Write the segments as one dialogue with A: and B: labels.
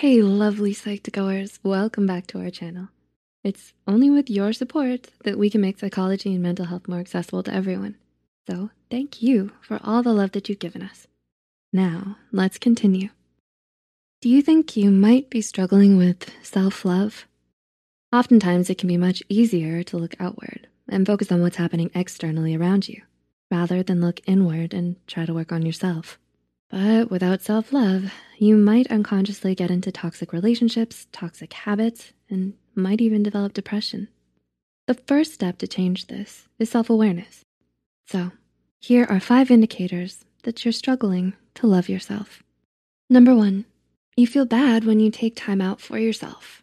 A: Hey, lovely Psych2Goers, welcome back to our channel. It's only with your support that we can make psychology and mental health more accessible to everyone. So thank you for all the love that you've given us. Now, let's continue. Do you think you might be struggling with self-love? Oftentimes, it can be much easier to look outward and focus on what's happening externally around you, rather than look inward and try to work on yourself. But without self-love, you might unconsciously get into toxic relationships, toxic habits, and might even develop depression. The first step to change this is self-awareness. So here are five indicators that you're struggling to love yourself. Number one, you feel bad when you take time out for yourself.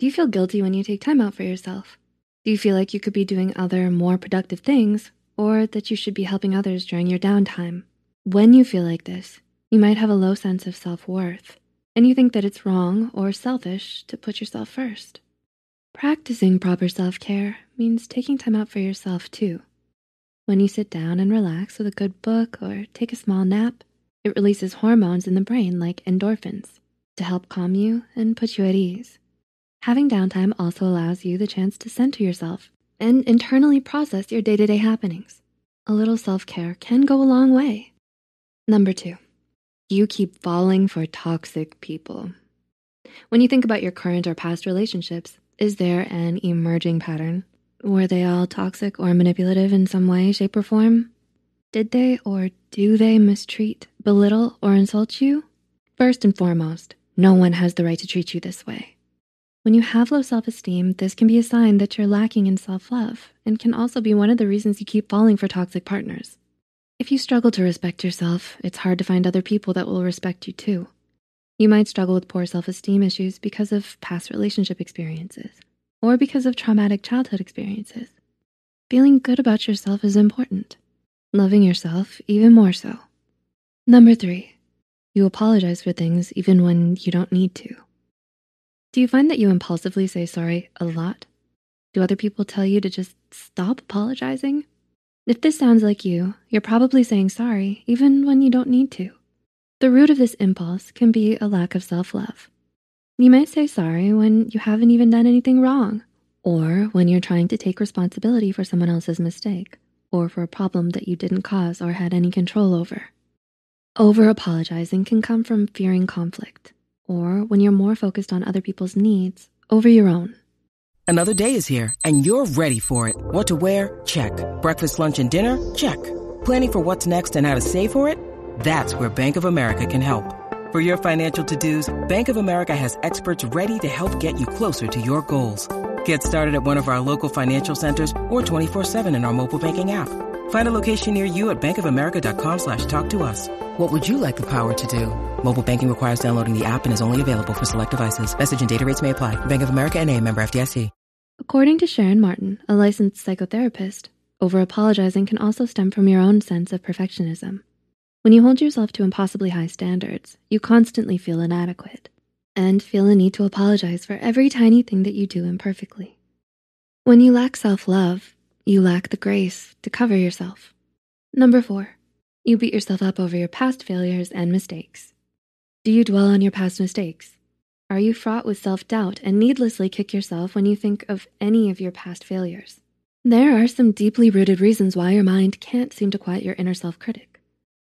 A: Do you feel guilty when you take time out for yourself? Do you feel like you could be doing other more productive things or that you should be helping others during your downtime? When you feel like this, you might have a low sense of self-worth and you think that it's wrong or selfish to put yourself first. Practicing proper self-care means taking time out for yourself too. When you sit down and relax with a good book or take a small nap, it releases hormones in the brain like endorphins to help calm you and put you at ease. Having downtime also allows you the chance to center yourself and internally process your day-to-day happenings. A little self-care can go a long way. Number two, you keep falling for toxic people. When you think about your current or past relationships, is there an emerging pattern? Were they all toxic or manipulative in some way, shape, or form? Did they or do they mistreat, belittle, or insult you? First and foremost, no one has the right to treat you this way. When you have low self-esteem, this can be a sign that you're lacking in self-love and can also be one of the reasons you keep falling for toxic partners. If you struggle to respect yourself, it's hard to find other people that will respect you too. You might struggle with poor self-esteem issues because of past relationship experiences or because of traumatic childhood experiences. Feeling good about yourself is important. Loving yourself even more so. Number three, you apologize for things even when you don't need to. Do you find that you impulsively say sorry a lot? Do other people tell you to just stop apologizing? If this sounds like you, you're probably saying sorry even when you don't need to. The root of this impulse can be a lack of self-love. You might say sorry when you haven't even done anything wrong, or when you're trying to take responsibility for someone else's mistake, or for a problem that you didn't cause or had any control over. Over-apologizing can come from fearing conflict, or when you're more focused on other people's needs over your own.
B: Another day is here and you're ready for it. What to wear? Check. Breakfast, lunch, and dinner? Check. Planning for what's next and how to save for it? That's where Bank of America can help. For your financial to-dos, Bank of America has experts ready to help get you closer to your goals. Get started at one of our local financial centers or 24-7 in our mobile banking app. Find a location near you at bankofamerica.com slash talk to us. What would you like the power to do? Mobile banking requires downloading the app and is only available for select devices. Message and data rates may apply. Bank of America and a member FDIC.
A: According to Sharon Martin, a licensed psychotherapist, over-apologizing can also stem from your own sense of perfectionism. When you hold yourself to impossibly high standards, you constantly feel inadequate and feel a need to apologize for every tiny thing that you do imperfectly. When you lack self-love, you lack the grace to cover yourself. Number four, you beat yourself up over your past failures and mistakes. Do you dwell on your past mistakes? Are you fraught with self-doubt and needlessly kick yourself when you think of any of your past failures? There are some deeply rooted reasons why your mind can't seem to quiet your inner self-critic.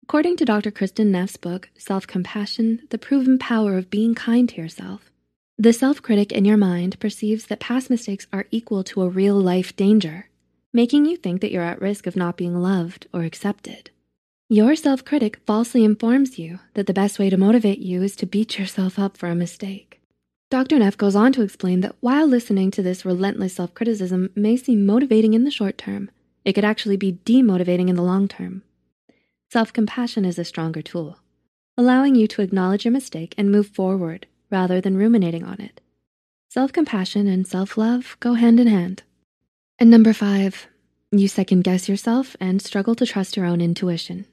A: According to Dr. Kristin Neff's book, Self-Compassion, The Proven Power of Being Kind to Yourself, the self-critic in your mind perceives that past mistakes are equal to a real life danger, making you think that you're at risk of not being loved or accepted. Your self-critic falsely informs you that the best way to motivate you is to beat yourself up for a mistake. Dr. Neff goes on to explain that while listening to this relentless self-criticism may seem motivating in the short term, it could actually be demotivating in the long term. Self-compassion is a stronger tool, allowing you to acknowledge your mistake and move forward rather than ruminating on it. Self compassion and self love go hand in hand. And number five, you second guess yourself and struggle to trust your own intuition.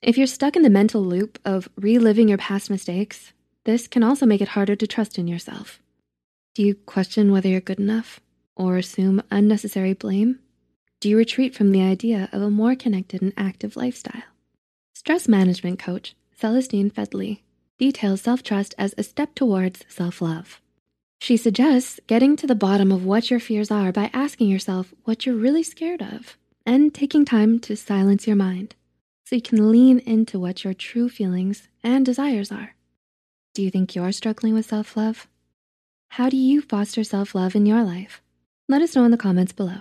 A: If you're stuck in the mental loop of reliving your past mistakes, this can also make it harder to trust in yourself. Do you question whether you're good enough or assume unnecessary blame? Do you retreat from the idea of a more connected and active lifestyle? Stress management coach Celestine Fedley details self trust as a step towards self love. She suggests getting to the bottom of what your fears are by asking yourself what you're really scared of and taking time to silence your mind so you can lean into what your true feelings and desires are. Do you think you're struggling with self love? How do you foster self love in your life? Let us know in the comments below.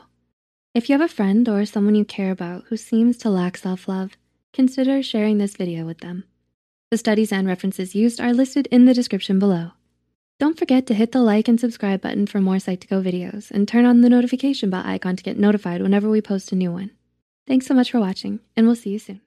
A: If you have a friend or someone you care about who seems to lack self love, consider sharing this video with them. The studies and references used are listed in the description below. Don't forget to hit the like and subscribe button for more Psych2Go videos and turn on the notification bell icon to get notified whenever we post a new one. Thanks so much for watching and we'll see you soon.